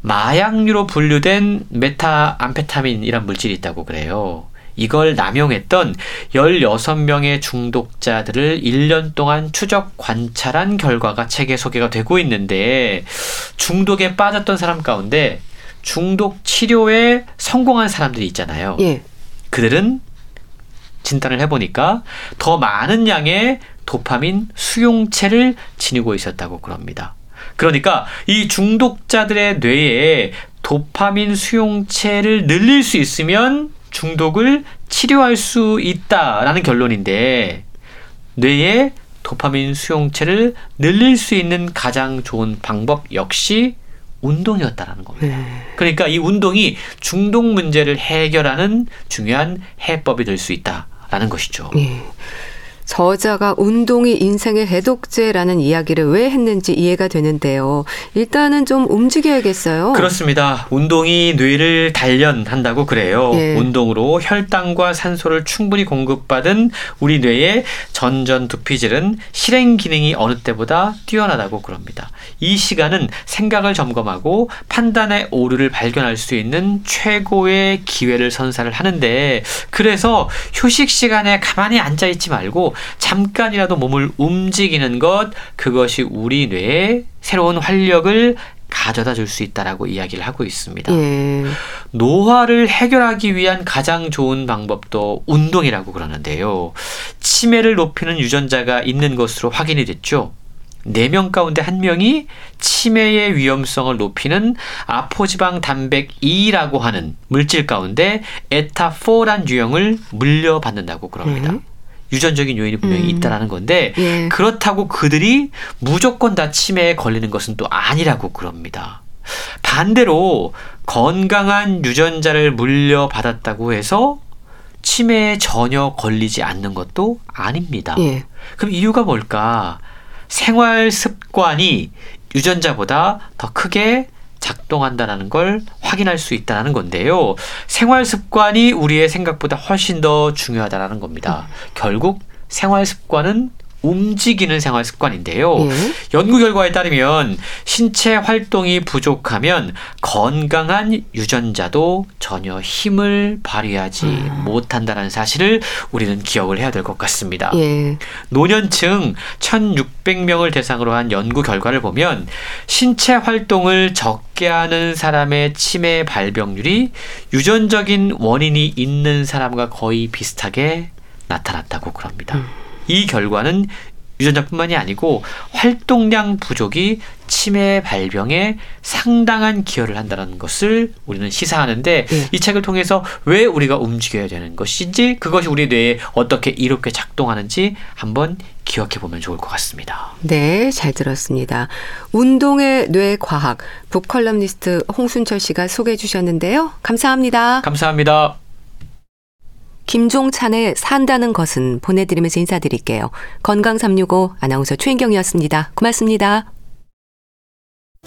마약류로 분류된 메타암페타민이란 물질이 있다고 그래요. 이걸 남용했던 16명의 중독자들을 1년 동안 추적 관찰한 결과가 책에 소개가 되고 있는데 중독에 빠졌던 사람 가운데 중독 치료에 성공한 사람들이 있잖아요. 예. 그들은 진단을 해보니까 더 많은 양의 도파민 수용체를 지니고 있었다고 그럽니다. 그러니까 이 중독자들의 뇌에 도파민 수용체를 늘릴 수 있으면 중독을 치료할 수 있다라는 결론인데 뇌에 도파민 수용체를 늘릴 수 있는 가장 좋은 방법 역시 운동이었다라는 겁니다. 네. 그러니까 이 운동이 중독 문제를 해결하는 중요한 해법이 될 수 있다라는 것이죠. 네. 저자가 운동이 인생의 해독제라는 이야기를 왜 했는지 이해가 되는데요. 일단은 좀 움직여야겠어요. 그렇습니다. 운동이 뇌를 단련한다고 그래요. 예. 운동으로 혈당과 산소를 충분히 공급받은 우리 뇌의 전전 두피질은 실행 기능이 어느 때보다 뛰어나다고 그럽니다. 이 시간은 생각을 점검하고 판단의 오류를 발견할 수 있는 최고의 기회를 선사를 하는데 그래서 휴식 시간에 가만히 앉아 있지 말고 잠깐이라도 몸을 움직이는 것 그것이 우리 뇌에 새로운 활력을 가져다 줄 수 있다라고 이야기를 하고 있습니다. 예. 노화를 해결하기 위한 가장 좋은 방법도 운동이라고 그러는데요. 치매를 높이는 유전자가 있는 것으로 확인이 됐죠. 4명 가운데 1명이 치매의 위험성을 높이는 아포지방 단백 2라고 하는 물질 가운데 에타4란 유형을 물려받는다고 그럽니다. 음. 유전적인 요인이 분명히 음. 있다라는 건데 예. 그렇다고 그들이 무조건 다 치매에 걸리는 것은 또 아니라고 그럽니다. 반대로 건강한 유전자를 물려받았다고 해서 치매에 전혀 걸리지 않는 것도 아닙니다. 예. 그럼 이유가 뭘까? 생활 습관이 유전자보다 더 크게 작동한다는 걸 확인할 수 있다는 건데요. 생활 습관이 우리의 생각보다 훨씬 더 중요하다는 겁니다. 음. 결국 생활 습관은 움직이는 생활 습관인데요. 예. 연구 결과에 따르면 신체 활동이 부족하면 건강한 유전자도 전혀 힘을 발휘하지 음. 못한다는 사실을 우리는 기억을 해야 될 것 같습니다. 예. 노년층 1,600명을 대상으로 한 연구 결과를 보면 신체 활동을 적게 하는 사람의 치매 발병률이 유전적인 원인이 있는 사람과 거의 비슷하게 나타났다고 그럽니다. 음. 이 결과는 유전자뿐만이 아니고 활동량 부족이 치매 발병에 상당한 기여를 한다는 것을 우리는 시사하는데 네. 이 책을 통해서 왜 우리가 움직여야 되는 것인지 그것이 우리 뇌에 어떻게 이롭게 작동하는지 한번 기억해 보면 좋을 것 같습니다. 네, 잘 들었습니다. 운동의 뇌 과학 북컬럼니스트 홍순철 씨가 소개해 주셨는데요. 감사합니다. 감사합니다. 김종찬의 산다는 것은 보내드리면서 인사드릴게요. 건강365 아나운서 최인경이었습니다. 고맙습니다.